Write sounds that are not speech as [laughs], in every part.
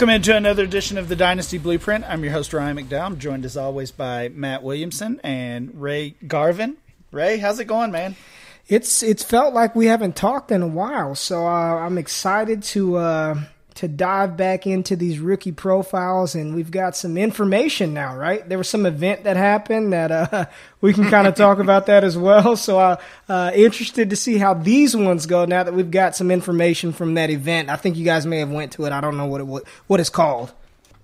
Welcome into another edition of the Dynasty Blueprint. I'm your host, Ryan McDowell. I'm joined as always by Matt Williamson and Ray Garvin. Ray, how's it going, man? It's it's felt like we haven't talked in a while, so uh, I'm excited to uh, to dive back into these rookie profiles, and we've got some information now, right? There was some event that happened that uh, [laughs] we can kind of talk about that as well. So, uh, uh, interested to see how these ones go now that we've got some information from that event. I think you guys may have went to it. I don't know what it what, what it's called.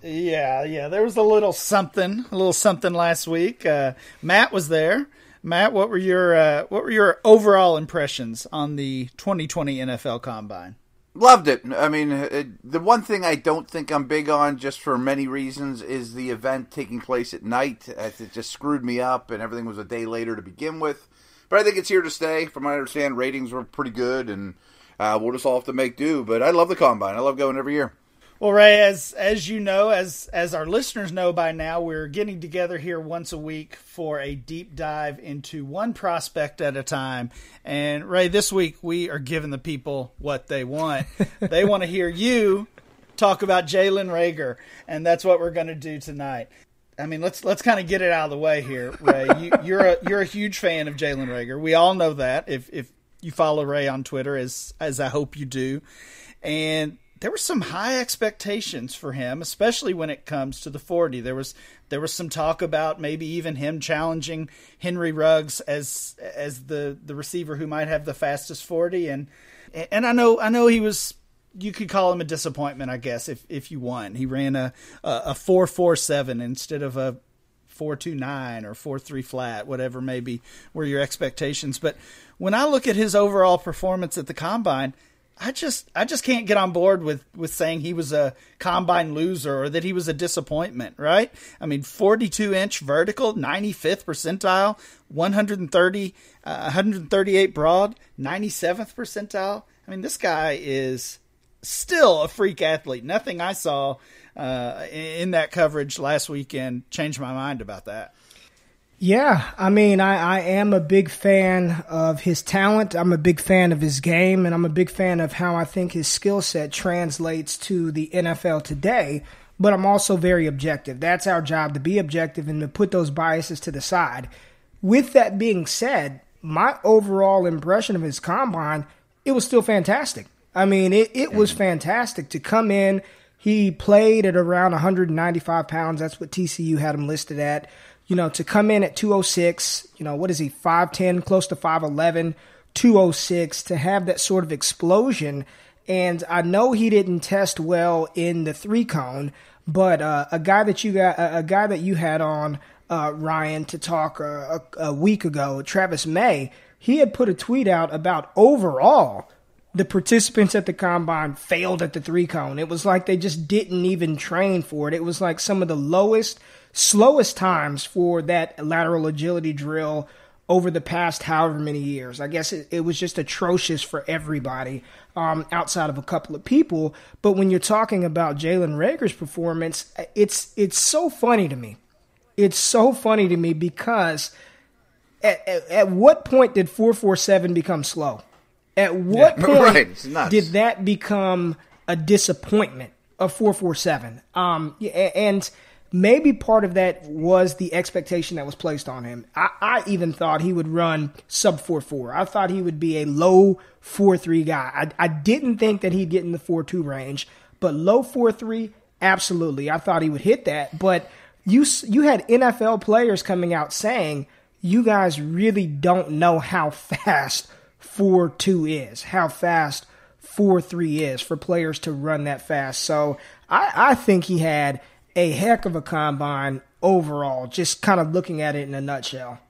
Yeah, yeah. There was a little something, a little something last week. Uh, Matt was there. Matt, what were your uh, what were your overall impressions on the 2020 NFL Combine? Loved it. I mean, it, the one thing I don't think I'm big on, just for many reasons, is the event taking place at night. It just screwed me up, and everything was a day later to begin with. But I think it's here to stay. From what I understand, ratings were pretty good, and uh, we'll just all have to make do. But I love the combine. I love going every year. Well, Ray, as as you know, as as our listeners know by now, we're getting together here once a week for a deep dive into one prospect at a time. And Ray, this week we are giving the people what they want. [laughs] they want to hear you talk about Jalen Reagor, and that's what we're going to do tonight. I mean, let's let's kind of get it out of the way here, Ray. [laughs] You, you're a you're a huge fan of Jalen Reagor. We all know that. If if you follow Ray on Twitter, as as I hope you do, and there were some high expectations for him, especially when it comes to the 40. There was there was some talk about maybe even him challenging Henry Ruggs as as the the receiver who might have the fastest 40 and and I know I know he was you could call him a disappointment, I guess, if if you want. He ran a a, four seven instead of a four two nine or four three flat, whatever maybe were your expectations. But when I look at his overall performance at the combine, I just I just can't get on board with with saying he was a combine loser or that he was a disappointment, right? I mean, 42 inch vertical, 95th percentile, 130 uh, 138 broad, 97th percentile. I mean, this guy is still a freak athlete. Nothing I saw uh, in that coverage last weekend changed my mind about that. Yeah, I mean, I, I am a big fan of his talent. I'm a big fan of his game, and I'm a big fan of how I think his skill set translates to the NFL today. But I'm also very objective. That's our job to be objective and to put those biases to the side. With that being said, my overall impression of his combine, it was still fantastic. I mean, it, it was fantastic to come in. He played at around 195 pounds. That's what TCU had him listed at you know, to come in at 206, you know, what is he, 5'10, close to 5'11, 206, to have that sort of explosion. And I know he didn't test well in the three cone, but uh, a guy that you got, a guy that you had on, uh, Ryan, to talk uh, a, a week ago, Travis May, he had put a tweet out about overall the participants at the combine failed at the three cone. It was like they just didn't even train for it. It was like some of the lowest slowest times for that lateral agility drill over the past however many years. I guess it, it was just atrocious for everybody um, outside of a couple of people. But when you're talking about Jalen Reagor's performance, it's it's so funny to me. It's so funny to me because at, at, at what point did 447 become slow? At what yeah, [laughs] point right. did that become a disappointment of 447? Um, and – maybe part of that was the expectation that was placed on him. I, I even thought he would run sub 4 4. I thought he would be a low 4 3 guy. I, I didn't think that he'd get in the 4 2 range, but low 4 3, absolutely. I thought he would hit that. But you, you had NFL players coming out saying, you guys really don't know how fast 4 2 is, how fast 4 3 is for players to run that fast. So I, I think he had a heck of a combine overall, just kind of looking at it in a nutshell.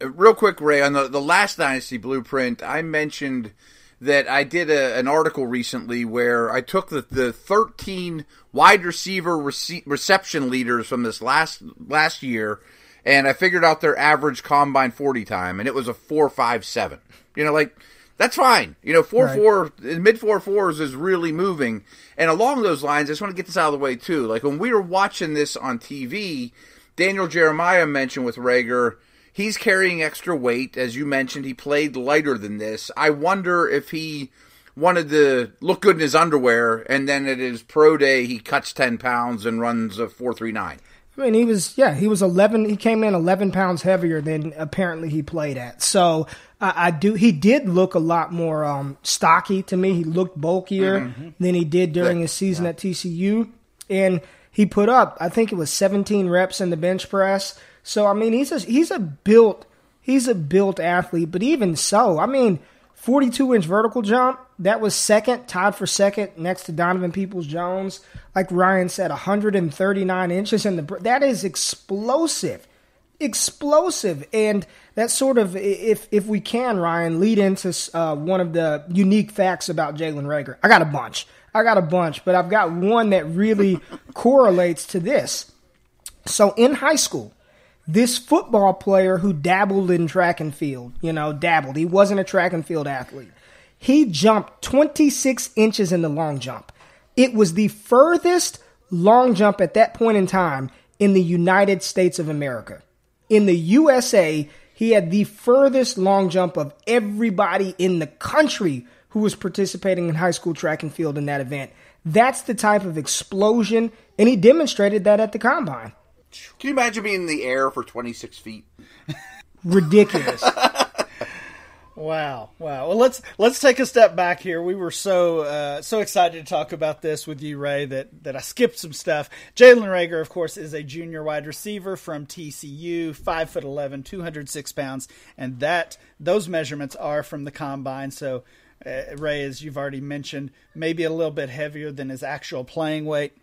Real quick, Ray, on the, the last Dynasty Blueprint, I mentioned that I did a, an article recently where I took the, the 13 wide receiver rece- reception leaders from this last last year, and I figured out their average combine 40 time, and it was a 4.57. You know, like – that's fine. You know, four right. four mid four fours is really moving. And along those lines, I just want to get this out of the way too. Like when we were watching this on TV, Daniel Jeremiah mentioned with Reagor, he's carrying extra weight. As you mentioned, he played lighter than this. I wonder if he wanted to look good in his underwear, and then at his pro day, he cuts 10 pounds and runs a 439. I mean, he was yeah, he was eleven. He came in eleven pounds heavier than apparently he played at. So I, I do. He did look a lot more um, stocky to me. He looked bulkier mm-hmm. than he did during his season yeah. at TCU, and he put up I think it was seventeen reps in the bench press. So I mean, he's a he's a built he's a built athlete. But even so, I mean, forty two inch vertical jump that was second, tied for second next to Donovan Peoples Jones. Like Ryan said, 139 inches in the that is explosive, explosive, and that sort of if if we can, Ryan, lead into uh, one of the unique facts about Jalen Reagor. I got a bunch. I got a bunch, but I've got one that really [laughs] correlates to this. So in high school, this football player who dabbled in track and field, you know, dabbled. He wasn't a track and field athlete he jumped 26 inches in the long jump. It was the furthest long jump at that point in time in the United States of America. In the USA, he had the furthest long jump of everybody in the country who was participating in high school track and field in that event. That's the type of explosion, and he demonstrated that at the combine. Can you imagine being in the air for 26 feet? Ridiculous. [laughs] Wow, wow. Well, let's let's take a step back here. We were so uh, so excited to talk about this with you, Ray, that that I skipped some stuff. Jalen Reagor, of course, is a junior wide receiver from TCU, five foot 11, 206 pounds, and that those measurements are from the combine. So, uh, Ray, as you've already mentioned, maybe a little bit heavier than his actual playing weight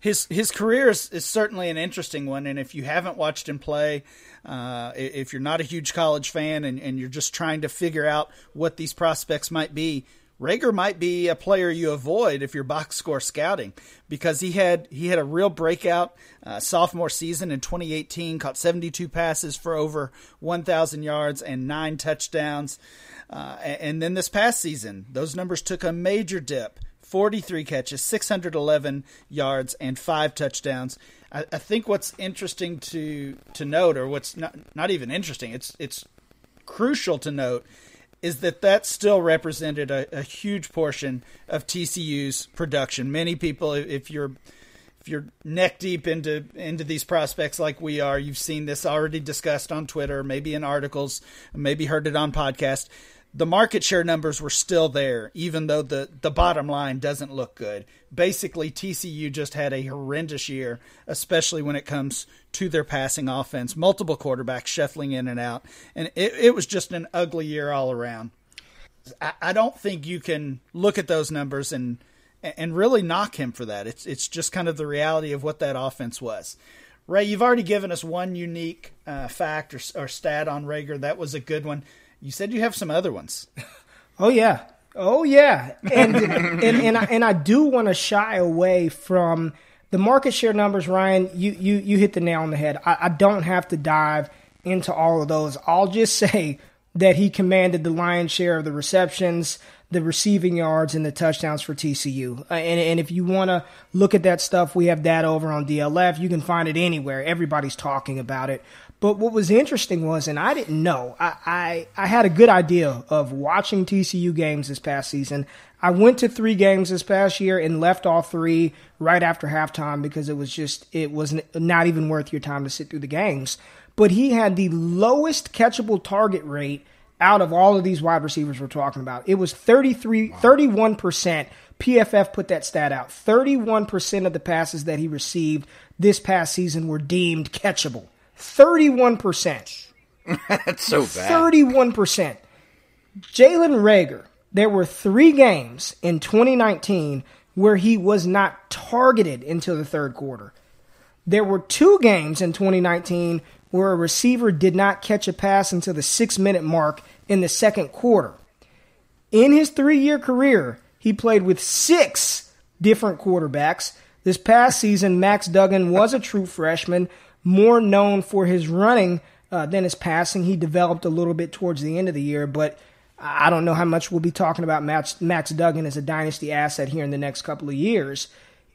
his his career is, is certainly an interesting one, and if you haven't watched him play, uh, if you're not a huge college fan and, and you're just trying to figure out what these prospects might be, Reagor might be a player you avoid if you're box score scouting because he had he had a real breakout uh, sophomore season in 2018, caught 72 passes for over 1,000 yards and nine touchdowns, uh, and then this past season those numbers took a major dip. 43 catches, 611 yards, and five touchdowns. I, I, think what's interesting to to note, or what's not not even interesting, it's it's crucial to note, is that that still represented a, a huge portion of TCU's production. Many people, if you're if you're neck deep into into these prospects like we are, you've seen this already discussed on Twitter, maybe in articles, maybe heard it on podcast the market share numbers were still there, even though the, the bottom line doesn't look good. Basically, TCU just had a horrendous year, especially when it comes to their passing offense. Multiple quarterbacks shuffling in and out, and it, it was just an ugly year all around. I, I don't think you can look at those numbers and and really knock him for that. It's it's just kind of the reality of what that offense was. Ray, you've already given us one unique uh, fact or, or stat on Reagor. That was a good one. You said you have some other ones. [laughs] Oh yeah, oh yeah, and [laughs] and and I, and I do want to shy away from the market share numbers. Ryan, you you you hit the nail on the head. I, I don't have to dive into all of those. I'll just [laughs] say that he commanded the lion's share of the receptions, the receiving yards, and the touchdowns for TCU. Uh, and, and if you want to look at that stuff, we have that over on DLF. You can find it anywhere. Everybody's talking about it. But what was interesting was, and I didn't know, I, I, I, had a good idea of watching TCU games this past season. I went to three games this past year and left all three right after halftime because it was just, it was not even worth your time to sit through the games. But he had the lowest catchable target rate out of all of these wide receivers we're talking about. It was 33, 31%. PFF put that stat out. 31% of the passes that he received this past season were deemed catchable. 31%. [laughs] That's so bad. 31%. Jalen Reagor, there were three games in 2019 where he was not targeted until the third quarter. There were two games in 2019 where a receiver did not catch a pass until the six minute mark in the second quarter. In his three year career, he played with six different quarterbacks. This past season, Max Duggan was a true freshman more known for his running uh, than his passing. He developed a little bit towards the end of the year, but I don't know how much we'll be talking about Max, Max Duggan as a dynasty asset here in the next couple of years.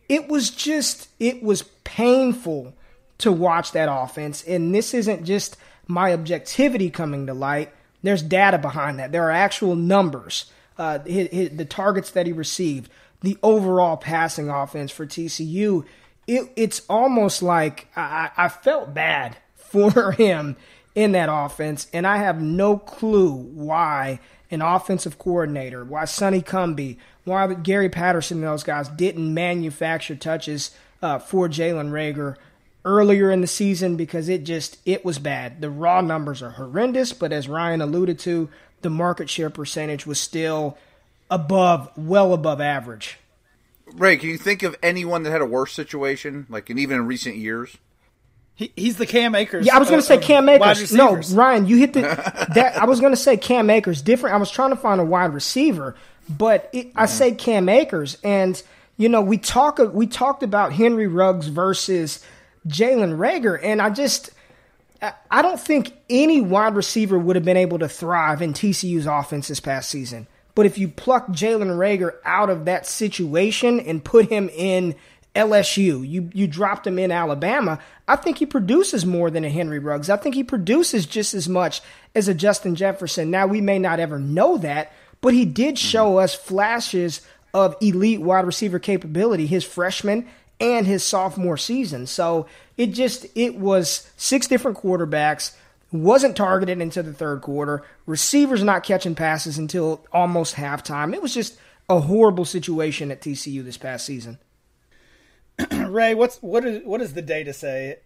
It was just, it was painful to watch that offense. And this isn't just my objectivity coming to light, there's data behind that. There are actual numbers. Uh, his, his, the targets that he received, the overall passing offense for TCU. It, it's almost like I, I felt bad [laughs] for him in that offense, and I have no clue why an offensive coordinator, why Sonny Cumbie, why Gary Patterson those guys didn't manufacture touches uh, for Jalen Reagor earlier in the season because it just it was bad. The raw numbers are horrendous, but as Ryan alluded to, the market share percentage was still above, well above average. Ray, can you think of anyone that had a worse situation, like in even in recent years? He, he's the Cam Akers. Yeah, I was going to say Cam Akers. No, Ryan, you hit the. [laughs] that I was going to say Cam Akers. Different. I was trying to find a wide receiver, but it, I say Cam Akers, and you know we talk we talked about Henry Ruggs versus Jalen Reagor. and I just I don't think any wide receiver would have been able to thrive in TCU's offense this past season. But if you pluck Jalen Reagor out of that situation and put him in LSU, you you dropped him in Alabama, I think he produces more than a Henry Ruggs. I think he produces just as much as a Justin Jefferson. Now we may not ever know that, but he did show us flashes of elite wide receiver capability his freshman and his sophomore season. So it just it was six different quarterbacks wasn't targeted into the third quarter. Receivers not catching passes until almost halftime. It was just a horrible situation at TCU this past season. [clears throat] Ray, what's what is what does the data say?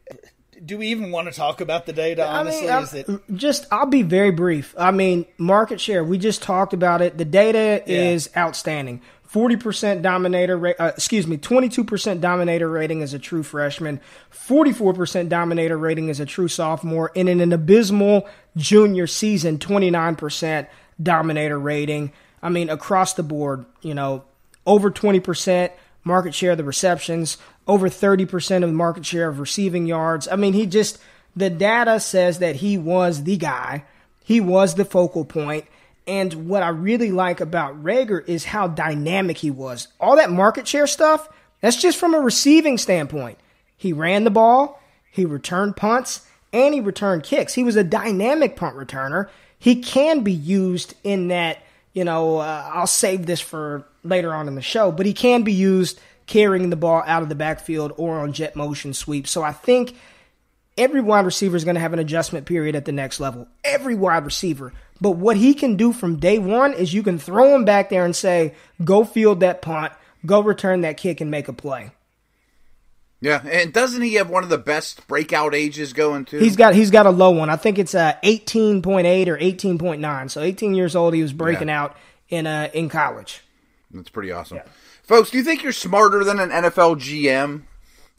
Do we even want to talk about the data? Honestly, I mean, is it just? I'll be very brief. I mean, market share. We just talked about it. The data yeah. is outstanding. 40% dominator, uh, excuse me, 22% dominator rating as a true freshman, 44% dominator rating as a true sophomore, and in an abysmal junior season, 29% dominator rating. I mean, across the board, you know, over 20% market share of the receptions, over 30% of the market share of receiving yards. I mean, he just, the data says that he was the guy, he was the focal point and what I really like about Reagor is how dynamic he was. All that market share stuff, that's just from a receiving standpoint. He ran the ball, he returned punts, and he returned kicks. He was a dynamic punt returner. He can be used in that, you know, uh, I'll save this for later on in the show, but he can be used carrying the ball out of the backfield or on jet motion sweeps. So I think every wide receiver is going to have an adjustment period at the next level. Every wide receiver. But what he can do from day one is you can throw him back there and say, go field that punt, go return that kick and make a play. Yeah, and doesn't he have one of the best breakout ages going too? He's got he's got a low one. I think it's uh, 18.8 or 18.9. So 18 years old he was breaking yeah. out in uh in college. That's pretty awesome. Yeah. Folks, do you think you're smarter than an NFL GM?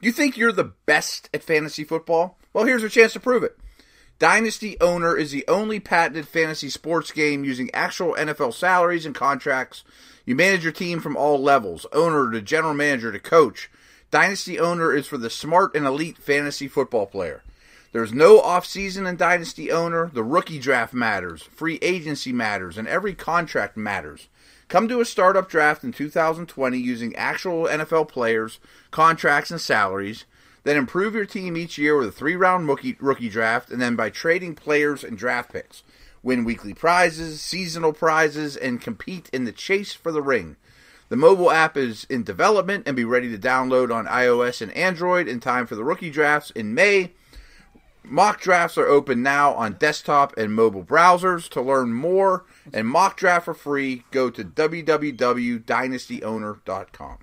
Do you think you're the best at fantasy football? Well, here's a chance to prove it. Dynasty Owner is the only patented fantasy sports game using actual NFL salaries and contracts. You manage your team from all levels owner to general manager to coach. Dynasty Owner is for the smart and elite fantasy football player. There's no offseason in Dynasty Owner. The rookie draft matters, free agency matters, and every contract matters. Come to a startup draft in 2020 using actual NFL players, contracts, and salaries. Then improve your team each year with a three round rookie, rookie draft, and then by trading players and draft picks. Win weekly prizes, seasonal prizes, and compete in the chase for the ring. The mobile app is in development and be ready to download on iOS and Android in time for the rookie drafts in May. Mock drafts are open now on desktop and mobile browsers. To learn more and mock draft for free, go to www.dynastyowner.com.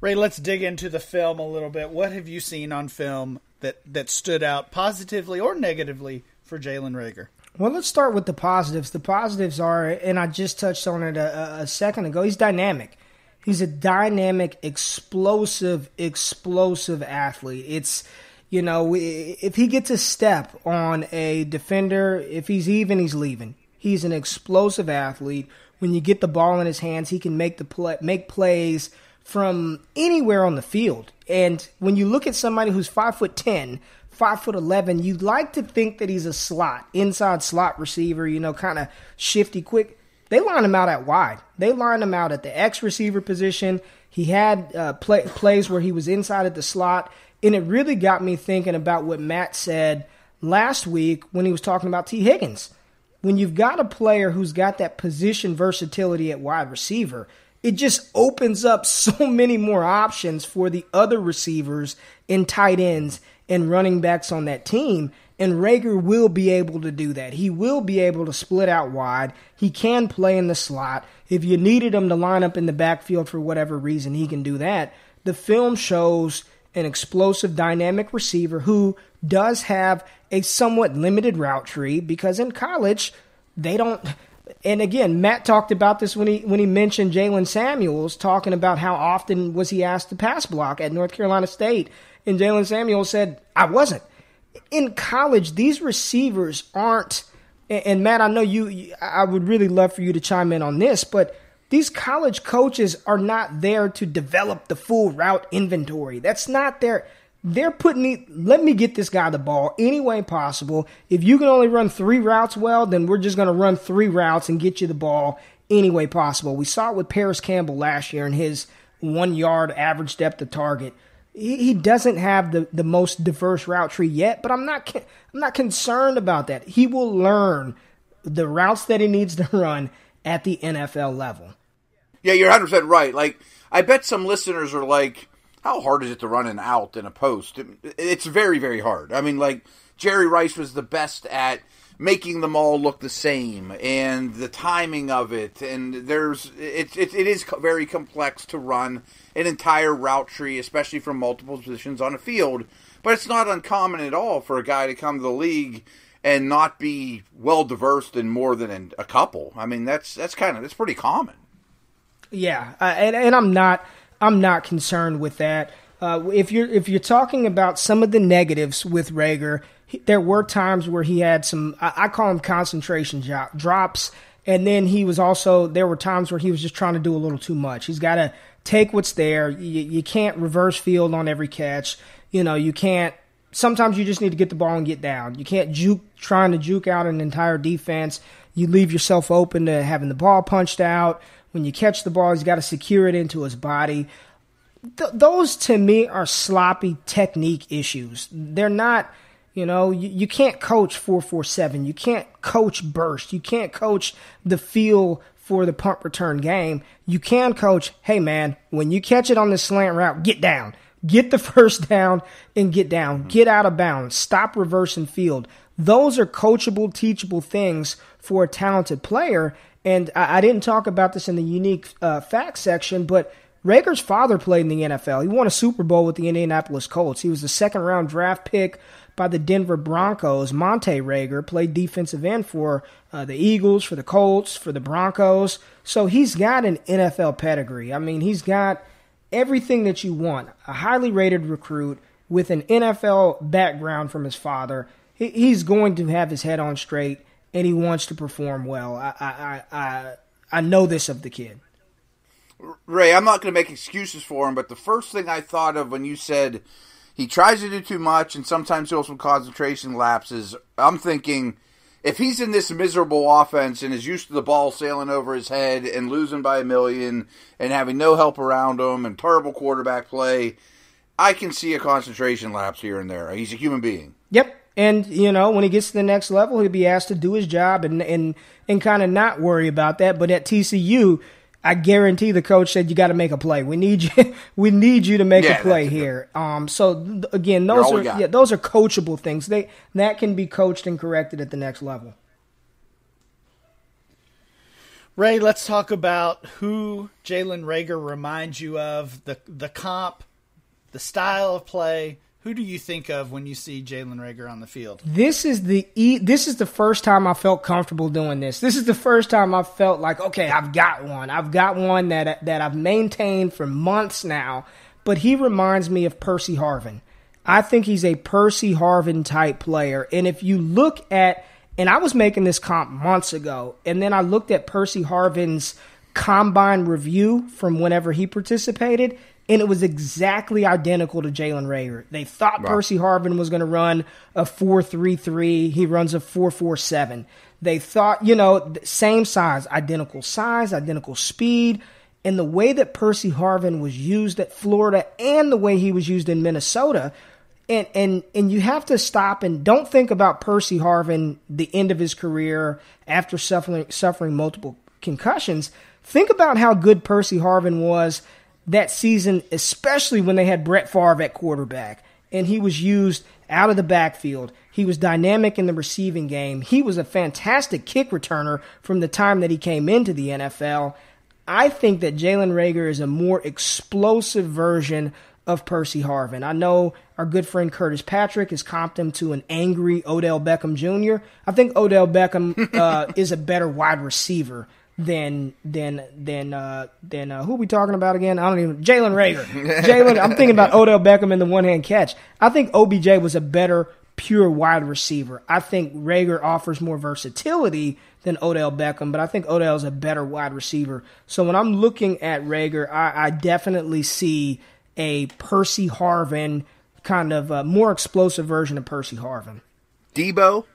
Ray, let's dig into the film a little bit. What have you seen on film that, that stood out positively or negatively for Jalen Reagor? Well, let's start with the positives. The positives are, and I just touched on it a, a second ago, he's dynamic. He's a dynamic, explosive, explosive athlete. It's, you know, if he gets a step on a defender, if he's even, he's leaving. He's an explosive athlete. When you get the ball in his hands, he can make the play, make plays from anywhere on the field. And when you look at somebody who's five foot ten, five foot eleven, you'd like to think that he's a slot, inside slot receiver, you know, kind of shifty, quick. They line him out at wide. They line him out at the X receiver position. He had uh, play, plays where he was inside at the slot, and it really got me thinking about what Matt said last week when he was talking about Tee Higgins. When you've got a player who's got that position versatility at wide receiver, it just opens up [laughs] so many more options for the other receivers and tight ends and running backs on that team. And Reagor will be able to do that. He will be able to split out wide. He can play in the slot. If you needed him to line up in the backfield for whatever reason, he can do that. The film shows an explosive, dynamic receiver who does have a somewhat limited route tree because in college, they don't and again, Matt talked about this when he when he mentioned Jaylen Samuels, talking about how often was he asked to pass block at North Carolina State, and Jaylen Samuels said, "I wasn't." In college, these receivers aren't. And Matt, I know you. I would really love for you to chime in on this, but these college coaches are not there to develop the full route inventory. That's not their they're putting let me get this guy the ball any way possible. If you can only run three routes well, then we're just going to run three routes and get you the ball any way possible. We saw it with Parris Campbell last year in his one yard average depth of target. He, he doesn't have the, the most diverse route tree yet, but I'm not, I'm not concerned about that. He will learn the routes that he needs to [laughs] run at the NFL level. Yeah, you're 100% right. Like, I bet some listeners are like, how hard is it to run an out in a post? It's very, very hard. I mean, like Jerry Rice was the best at making them all look the same and the timing of it. And there's it, it, it is very complex to run an entire route tree, especially from multiple positions on a field. But it's not uncommon at all for a guy to come to the league and not be well diverse in more than a couple. I mean, that's that's kind of that's pretty common. Yeah, uh, and and I'm not I'm not concerned with that. Uh, if you're if you're talking about some of the negatives with Reagor, he, there were times where he had some I, I call them concentration jo- drops, and then he was also there were times where he was just trying to do a little too much. He's got to take what's there. You, you can't reverse field on every catch. You know you can't. Sometimes you just need to get the ball and get down. You can't juke trying to juke out an entire defense. You leave yourself open to having the ball punched out when you catch the ball, he's got to secure it into his body. Th- those to me are sloppy technique issues. They're not, you know, you, you can't coach 447. You can't coach burst. You can't coach the feel for the punt return game. You can coach, hey man, when you catch it on the slant route, get down. Get the [laughs] first down and get down. Mm-hmm. Get out of bounds. Stop reversing field. Those are coachable, teachable things for a talented player. And I, I didn't talk about this in the unique uh, facts section, but Reagor's father played in the NFL. He won a Super Bowl with the Indianapolis Colts. He was the second round draft pick by the Denver Broncos. Montae Reagor played defensive end for uh, the Eagles, for the Colts, for the Broncos. So he's got an NFL pedigree. I mean, he's got everything that you want. A highly rated recruit with an NFL background from his father. He's going to have his head on straight and he wants to perform well. I I I I know this of the kid. Ray, I'm not going to make excuses for him, but the first thing I thought of when you said he tries to do too much and sometimes he'll some concentration lapses, I'm thinking if he's in this miserable offense and is used to the ball sailing over his head and losing by a million and having no help around him and terrible quarterback play, I can see a concentration lapse here and there. He's a human being. Yep, and you know, when he gets to the next level, he'll be asked to do his job and and and kind of not worry about that. But at TCU, I guarantee the coach said you got to make a play. We need you. [laughs] We need you to make yeah, a play here. Um. So again, those are yeah, those are coachable things. They that can be coached and corrected at the next level. Ray, let's talk about who Jalen Reagor reminds you of the the comp, the style of play, who do you think of when you see Jalen Reagor on the field? This is the e- this is the first time I felt comfortable doing this. This is the first time I felt like, okay, I've got one. I've got one that that I've maintained for months now. But he reminds me of Percy Harvin. I think he's a Percy Harvin type player. And if you look at and I was making this comp months ago, and then I looked at Percy Harvin's combine review from whenever he participated and it was exactly identical to Jalen Reagor. They thought Percy Harvin was going to run a 4.33. He runs a 4.47. They thought, you know, same size, identical size, identical speed. And the way that Percy Harvin was used at Florida and the way he was used in Minnesota, and and and you have to stop and don't think about Percy Harvin the end of his career after suffering suffering multiple concussions. Think about how good Percy Harvin was that season, especially when they had Brett Favre at quarterback and he was used out of the backfield. He was dynamic in the receiving game. He was a fantastic kick returner from the time that he came into the NFL. I think that Jalen Reagor is a more explosive version of Percy Harvin. I know our good friend Curtis Patrick has comped him to an angry Odell Beckham Jr. I think Odell Beckham [laughs] uh, is a better wide receiver than than than uh, than uh, who are we talking about again? I don't even Jalen Reagor. [laughs] Jalen, I'm thinking about Odell Beckham in the one hand catch. I think OBJ was a better pure wide receiver. I think Reagor offers more versatility than Odell Beckham, but I think Odell is a better wide receiver. So when I'm looking at Reagor, I, I definitely see a Percy Harvin kind of uh, more explosive version of Percy Harvin. Deebo.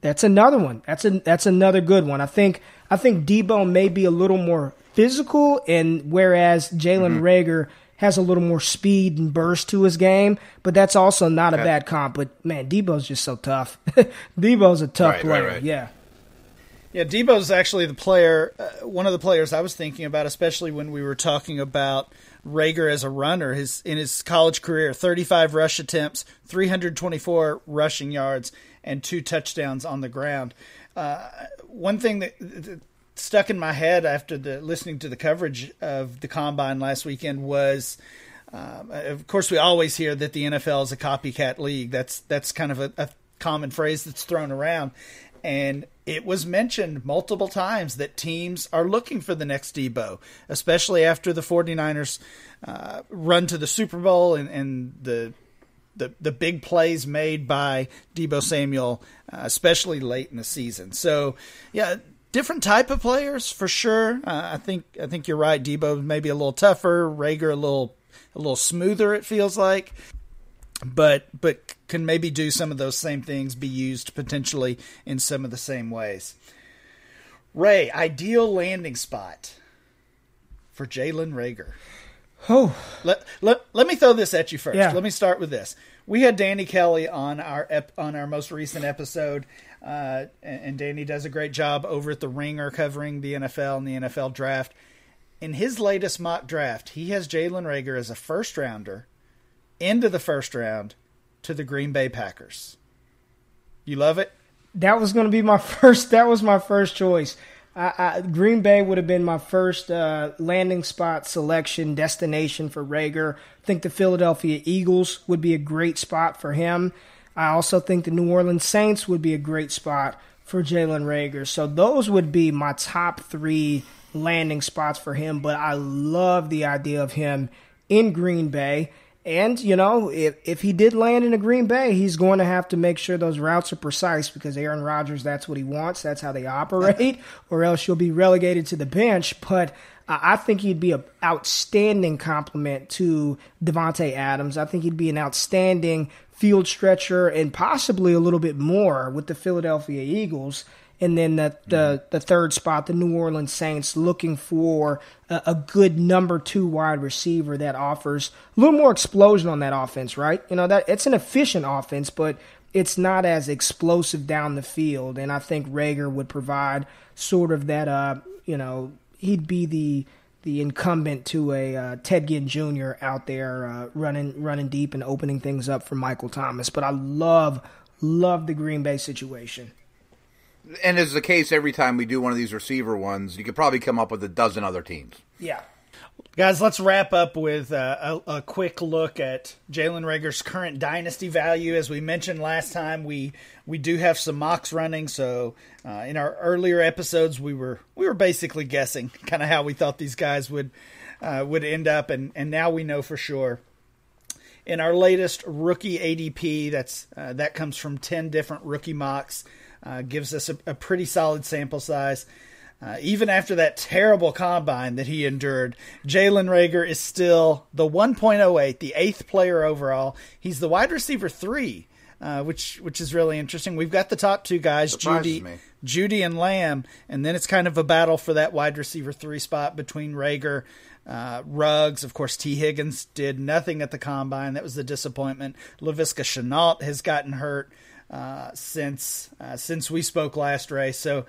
That's another one. That's a that's another good one. I think I think Deebo may be a little more physical, and whereas Jalen mm-hmm. Reagor has a little more speed and burst to his game, but that's also not okay. a bad comp. But man, Deebo's just so tough. [laughs] Deebo's a tough right, player. Right, right. Yeah. Yeah, Deebo's actually the player, uh, one of the players I was thinking about, especially when we were talking about Reagor as a runner. His in his college career, 35 rush attempts, 324 rushing yards, and two touchdowns on the ground. Uh, one thing that, that, stuck in my head after the listening to the coverage of the combine last weekend was. Um, of course, we always hear that the NFL is a copycat league. That's that's kind of a, a common phrase that's thrown around, and it was mentioned multiple times that teams are looking for the next Deebo, especially after the 49ers uh, run to the Super Bowl and, and the the the big plays made by Deebo Samuel, uh, especially late in the season. So, yeah, different type of players for sure. Uh, I think I think you're right. Deebo maybe a little tougher, Reagor a little a little smoother. It feels like, but but can maybe do some of those same things, be used potentially in some of the same ways. Ray, ideal landing spot for Jalen Reagor. Oh, let, let let me throw this at you first. Yeah. Let me start with this. We had Danny Kelly on our ep, on our most recent episode, uh, and, and Danny does a great job over at the Ringer covering the NFL and the NFL draft. In his latest mock draft, he has Jalen Reagor as a first rounder into the first round to the Green Bay Packers. You love it? That was going to be my [laughs] first. That was my first choice. I, I, Green Bay would have been my first uh, landing spot selection destination for Reagor. I think the Philadelphia Eagles would be a great spot for him. I also think the New Orleans Saints would be a great spot for Jalen Reagor. So those would be my top three landing spots for him. But I love the idea of him in Green Bay. And, you know, if, if he did land in a Green Bay, he's going to have to make sure those routes are precise because Aaron Rodgers, that's what he wants. That's how they operate, [laughs] or else you'll be relegated to the bench. But I think he'd be an outstanding complement to Davante Adams. I think he'd be an outstanding field stretcher and possibly a little bit more with the Philadelphia Eagles and then the, the, the third spot, the New Orleans Saints, looking for a, a, good number two wide receiver that offers a little more explosion on that offense, right? You know that it's an efficient offense, but it's not as explosive down the field, and I think Reagor would provide sort of that. Uh, you know, he'd be the the incumbent to a uh, Ted Ginn Jr. out there uh, running running deep and opening things up for Michael Thomas. But I love love the Green Bay situation and as the case every time we do one of these receiver ones, you could probably come up with a dozen other teams. Yeah. Guys, let's wrap up with uh, a, a, quick look at Jalen Reagor's current dynasty value. As we mentioned last time, we we do have some mocks running. So uh, in our earlier episodes, we were we were basically guessing [laughs] kind of how we thought these guys would uh, would end up, and and now we know for sure. In our latest rookie ADP, that's uh, that comes from ten different rookie mocks. Uh, gives us a, a, pretty solid sample size. Uh, even after that terrible combine that he endured, Jalen Reagor is still the 1.08, the eighth player overall. He's the wide receiver three uh, which which is really interesting. We've got the top two guys, Surprises Jeudy, me. Jeudy and Lamb, and then it's kind of a battle for that wide receiver three spot between Reagor, uh, Ruggs. Of course, Tee Higgins did nothing at the combine. That was the disappointment. Laviska Shenault has gotten hurt uh, since uh, since we spoke last, Ray. So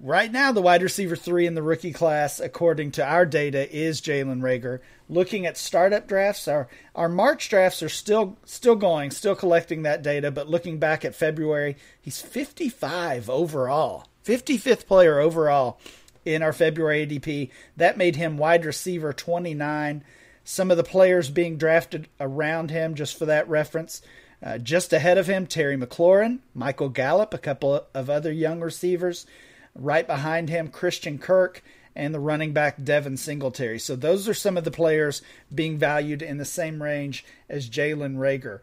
right now, the wide receiver three in the rookie class, according to our data, is Jalen Reagor. Looking at startup drafts, our our March drafts are still still going, still collecting that data. But looking back at February, he's 55 overall, 55th player overall in our February ADP. That made him wide receiver 29. Some of the players being drafted around him, just for that reference. Uh, just ahead of him, Terry McLaurin, Michael Gallup, a couple of other young receivers. Right behind him, Christian Kirk, and the running back Devin Singletary. So those are some of the players being valued in the same range as Jalen Reagor.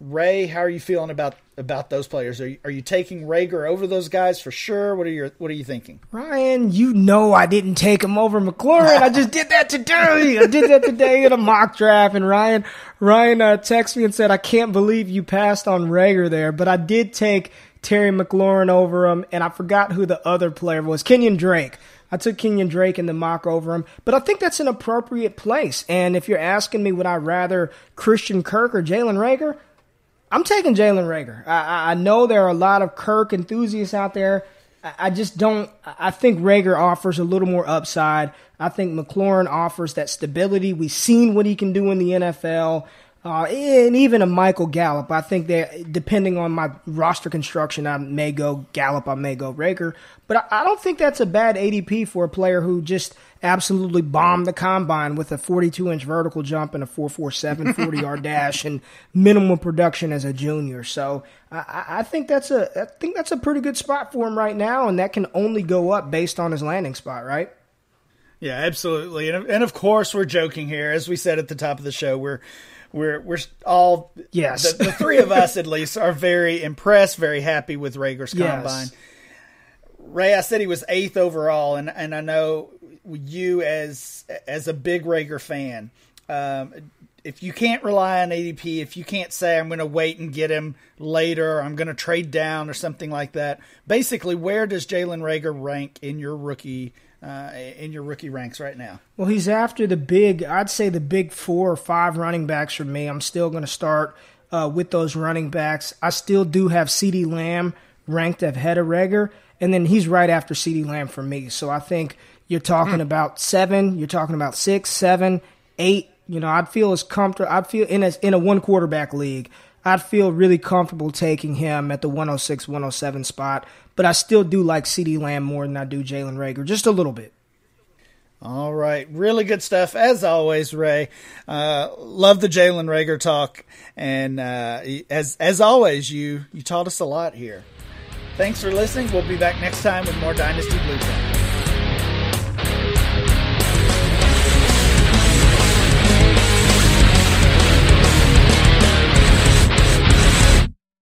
Ray, how are you feeling about about those players? Are you, are you taking Reagor over those guys for sure? What are your What are you thinking? Ryan, you know I didn't take him over McLaurin. I just did that today. I did that today in a mock draft. And Ryan, Ryan uh, texted me and said, "I can't believe you passed on Reagor there." But I did take Terry McLaurin over him, and I forgot who the other player was. Kenyon Drake. I took Kenyon Drake in the mock over him, but I think that's an appropriate place. And if you're asking me, would I rather Christian Kirk or Jalen Reagor? I'm taking Jalen Reagor. I, I know there are a lot of Kirk enthusiasts out there. I, just don't. I think Reagor offers a little more upside. I think McLaurin offers that stability. We've seen what he can do in the NFL. Uh, and even a Michael Gallup. I think that depending on my roster construction, I may go Gallup, I may go Reagor. But I, I don't think that's a bad ADP for a player who just absolutely bombed the combine with a 42 inch vertical jump and a 447 [laughs] 40 yard dash and minimal production as a junior. So I, I think that's a I think that's a pretty good spot for him right now, and that can only go up based on his landing spot, right? Yeah, absolutely. And, and of course, we're joking here. As we said at the top of the show, we're we're we're all yes. The, the three of us at [laughs] least are very impressed, very happy with Reagor's Yes. combine. Ray, I said he was eighth overall, and and I know you as as a big Reagor fan. Um, if you can't rely on ADP, if you can't say I'm going to wait and get him later, or I'm going to trade down or something like that, basically, where does Jalen Reagor rank in your rookie uh, in your rookie ranks right now? Well, he's after the big, I'd say the big four or five running backs for me. I'm still going to start uh, with those running backs. I still do have CeeDee Lamb ranked ahead of Reagor, and then he's right after CeeDee Lamb for me. So I think you're talking about seven, you're talking about six, seven, eight. You know, I'd feel as comfortable. I'd feel in a in a one quarterback league. I'd feel really comfortable taking him at the 106, 107 spot. But I still do like CeeDee Lamb more than I do Jalen Reagor, just a little bit. All right, really good stuff as always, Ray. Uh, love the Jalen Reagor talk, and uh, as as always, you you taught us a lot here. Thanks for listening. We'll be back next time with more Dynasty Blueprint.